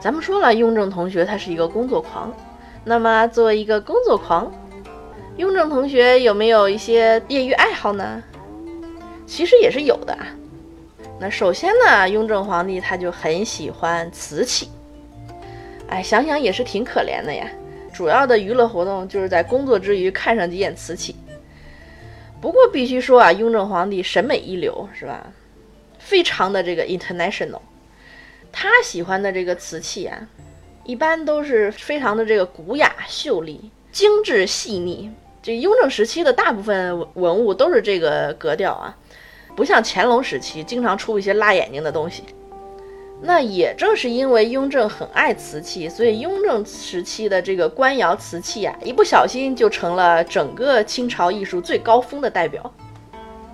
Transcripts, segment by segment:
咱们说了，雍正同学他是一个工作狂。那么，作为一个工作狂，雍正同学有没有一些业余爱好呢？其实也是有的。那首先呢，雍正皇帝他就很喜欢瓷器。哎，想想也是挺可怜的呀。主要的娱乐活动就是在工作之余看上几眼瓷器。不过必须说啊，雍正皇帝审美一流，是吧？非常的这个 international。他喜欢的这个瓷器啊，一般都是非常的这个古雅秀丽、精致细腻。这雍正时期的大部分文物都是这个格调啊，不像乾隆时期经常出一些辣眼睛的东西。那也正是因为雍正很爱瓷器，所以雍正时期的这个官窑瓷器啊，一不小心就成了整个清朝艺术最高峰的代表。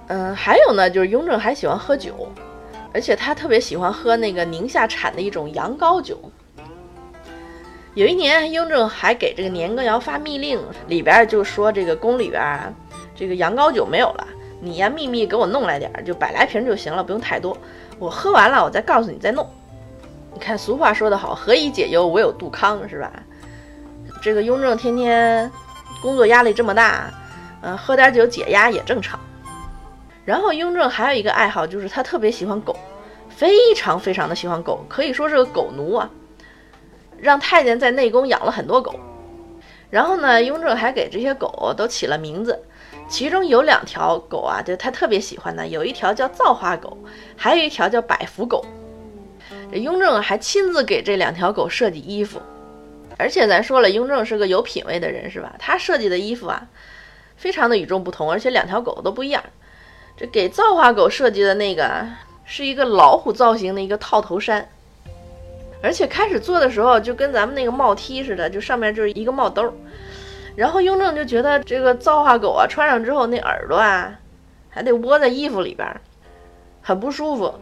嗯，还有呢，就是雍正还喜欢喝酒，而且他特别喜欢喝那个宁夏产的一种羊羔酒。有一年，雍正还给这个年羹尧发密令，里边就说这个宫里边啊，这个羊羔酒没有了，你呀秘密给我弄来点，就百来瓶就行了，不用太多。我喝完了，我再告诉你再弄。你看俗话说得好，何以解忧，唯有杜康，是吧？这个雍正天天工作压力这么大，嗯，喝点酒解压也正常。然后雍正还有一个爱好，就是他特别喜欢狗，非常非常的喜欢狗，可以说是个狗奴啊。让太监在内宫养了很多狗。然后呢，雍正还给这些狗都起了名字。其中有两条狗啊，就他特别喜欢的，有一条叫造化狗，还有一条叫百福狗。这雍正还亲自给这两条狗设计衣服，而且咱说了，雍正是个有品位的人，是吧？他设计的衣服啊，非常的与众不同，而且两条狗都不一样。这给造化狗设计的那个是一个老虎造型的一个套头衫，而且开始做的时候就跟咱们那个帽 T 似的，就上面就是一个帽兜。然后雍正就觉得这个造化狗啊，穿上之后那耳朵啊，还得窝在衣服里边，很不舒服。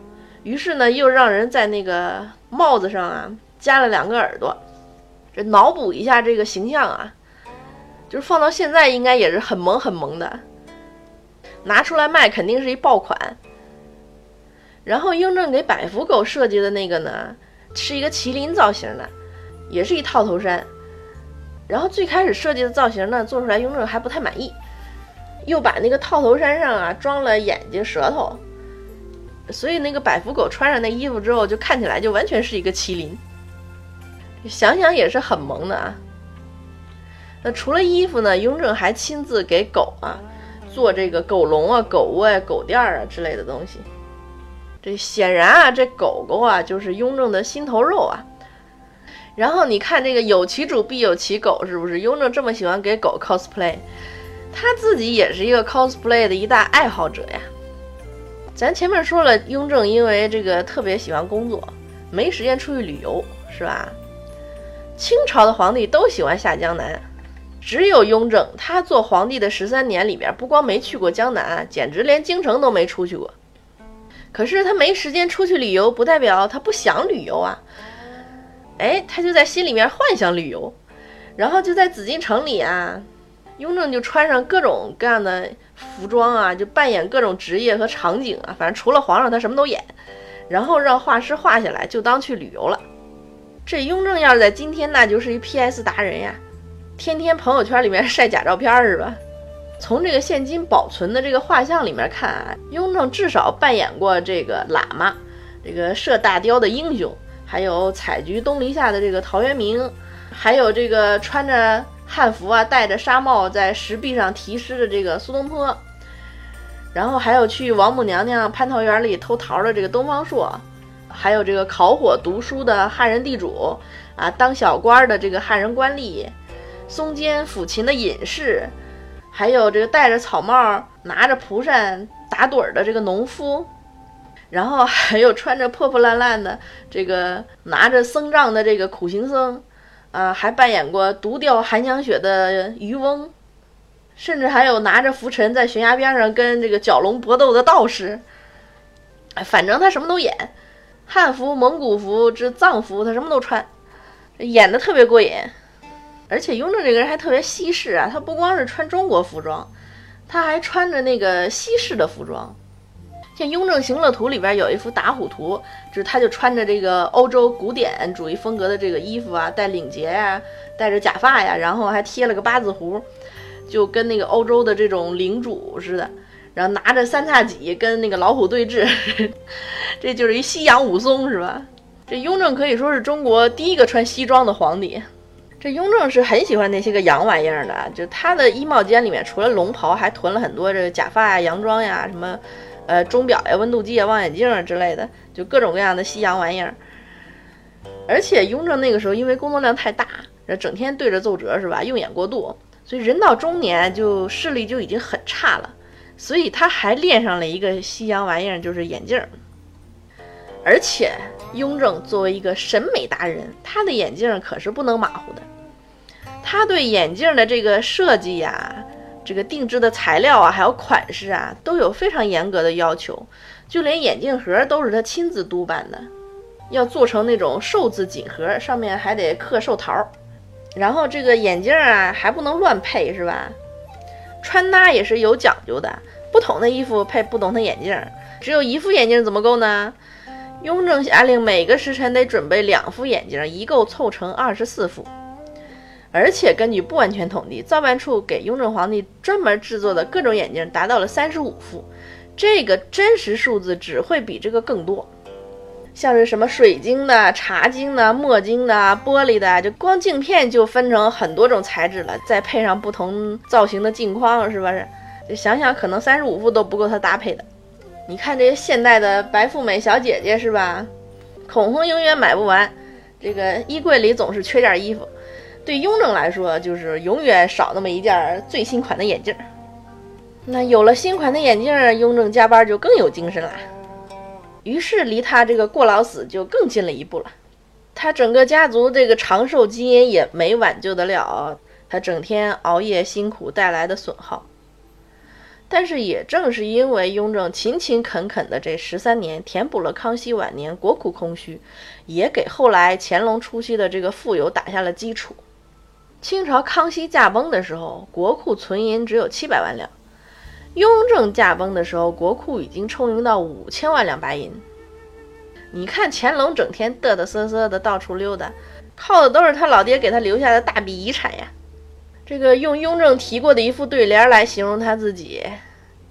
于是呢，又让人在那个帽子上啊加了两个耳朵，这脑补一下这个形象啊，就是放到现在应该也是很萌很萌的，拿出来卖肯定是一爆款。然后雍正给百福狗设计的那个呢，是一个麒麟造型的，也是一套头衫。然后最开始设计的造型呢，做出来雍正还不太满意，又把那个套头衫上啊装了眼睛、舌头，所以那个百福狗穿上那衣服之后，就看起来就完全是一个麒麟。想想也是很萌的啊。那除了衣服呢，雍正还亲自给狗啊做这个狗笼啊、狗窝啊、狗垫啊之类的东西。这显然啊，这狗狗啊就是雍正的心头肉啊。然后你看这个有其主必有其狗，是不是？雍正这么喜欢给狗 cosplay，他自己也是一个 cosplay 的一大爱好者呀。咱前面说了，雍正因为这个特别喜欢工作，没时间出去旅游，是吧？清朝的皇帝都喜欢下江南，只有雍正，他做皇帝的十三年里边，不光没去过江南，简直连京城都没出去过。可是他没时间出去旅游，不代表他不想旅游啊。哎，他就在心里面幻想旅游，然后就在紫禁城里啊，雍正就穿上各种各样的服装啊，就扮演各种职业和场景啊，反正除了皇上他什么都演，然后让画师画下来，就当去旅游了。这雍正要是在今天，那就是一 PS 达人呀，天天朋友圈里面晒假照片是吧？从这个现今保存的这个画像里面看啊，雍正至少扮演过这个喇嘛，这个射大雕的英雄。还有采菊东篱下的这个陶渊明，还有这个穿着汉服啊、戴着纱帽在石壁上题诗的这个苏东坡，然后还有去王母娘娘蟠桃园里偷桃的这个东方朔，还有这个烤火读书的汉人地主啊，当小官的这个汉人官吏，松间抚琴的隐士，还有这个戴着草帽拿着蒲扇打盹儿的这个农夫。然后还有穿着破破烂烂的这个拿着僧杖的这个苦行僧，啊，还扮演过独钓寒江雪的渔翁，甚至还有拿着拂尘在悬崖边上跟这个蛟龙搏斗的道士。哎，反正他什么都演，汉服、蒙古服、这藏服，他什么都穿，演的特别过瘾。而且雍正这个人还特别西式啊，他不光是穿中国服装，他还穿着那个西式的服装。像《雍正行乐图》里边有一幅打虎图，就是他就穿着这个欧洲古典主义风格的这个衣服啊，戴领结呀，戴着假发呀，然后还贴了个八字胡，就跟那个欧洲的这种领主似的，然后拿着三叉戟跟那个老虎对峙，这就是一西洋武松是吧？这雍正可以说是中国第一个穿西装的皇帝。这雍正是很喜欢那些个洋玩意儿的，就他的衣帽间里面除了龙袍，还囤了很多这个假发呀、洋装呀、什么。呃，钟表呀、温度计啊、望远镜啊之类的，就各种各样的西洋玩意儿。而且雍正那个时候因为工作量太大，整天对着奏折是吧？用眼过度，所以人到中年就视力就已经很差了。所以他还练上了一个西洋玩意儿，就是眼镜。而且雍正作为一个审美达人，他的眼镜可是不能马虎的。他对眼镜的这个设计呀。这个定制的材料啊，还有款式啊，都有非常严格的要求，就连眼镜盒都是他亲自督办的，要做成那种寿字锦盒，上面还得刻寿桃。然后这个眼镜啊，还不能乱配，是吧？穿搭也是有讲究的，不同的衣服配不同的眼镜，只有一副眼镜怎么够呢？雍正下令每个时辰得准备两副眼镜，一共凑成二十四副。而且根据不完全统计，造办处给雍正皇帝专门制作的各种眼镜达到了三十五副，这个真实数字只会比这个更多。像是什么水晶的、茶晶的、墨晶的、玻璃的，就光镜片就分成很多种材质了，再配上不同造型的镜框，是不是？想想，可能三十五副都不够他搭配的。你看这些现代的白富美小姐姐，是吧？口红永远买不完，这个衣柜里总是缺件衣服。对雍正来说，就是永远少那么一件最新款的眼镜。那有了新款的眼镜，雍正加班就更有精神了。于是离他这个过劳死就更近了一步了。他整个家族这个长寿基因也没挽救得了他整天熬夜辛苦带来的损耗。但是也正是因为雍正勤勤恳恳的这十三年，填补了康熙晚年国库空虚，也给后来乾隆初期的这个富有打下了基础。清朝康熙驾崩的时候，国库存银只有七百万两；雍正驾崩的时候，国库已经充盈到五千万两白银。你看乾隆整天嘚嘚瑟瑟的到处溜达，靠的都是他老爹给他留下的大笔遗产呀。这个用雍正提过的一副对联来形容他自己，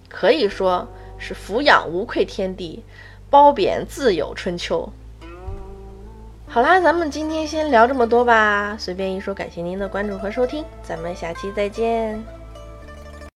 可以说是俯仰无愧天地，褒贬自有春秋。好啦，咱们今天先聊这么多吧。随便一说，感谢您的关注和收听，咱们下期再见。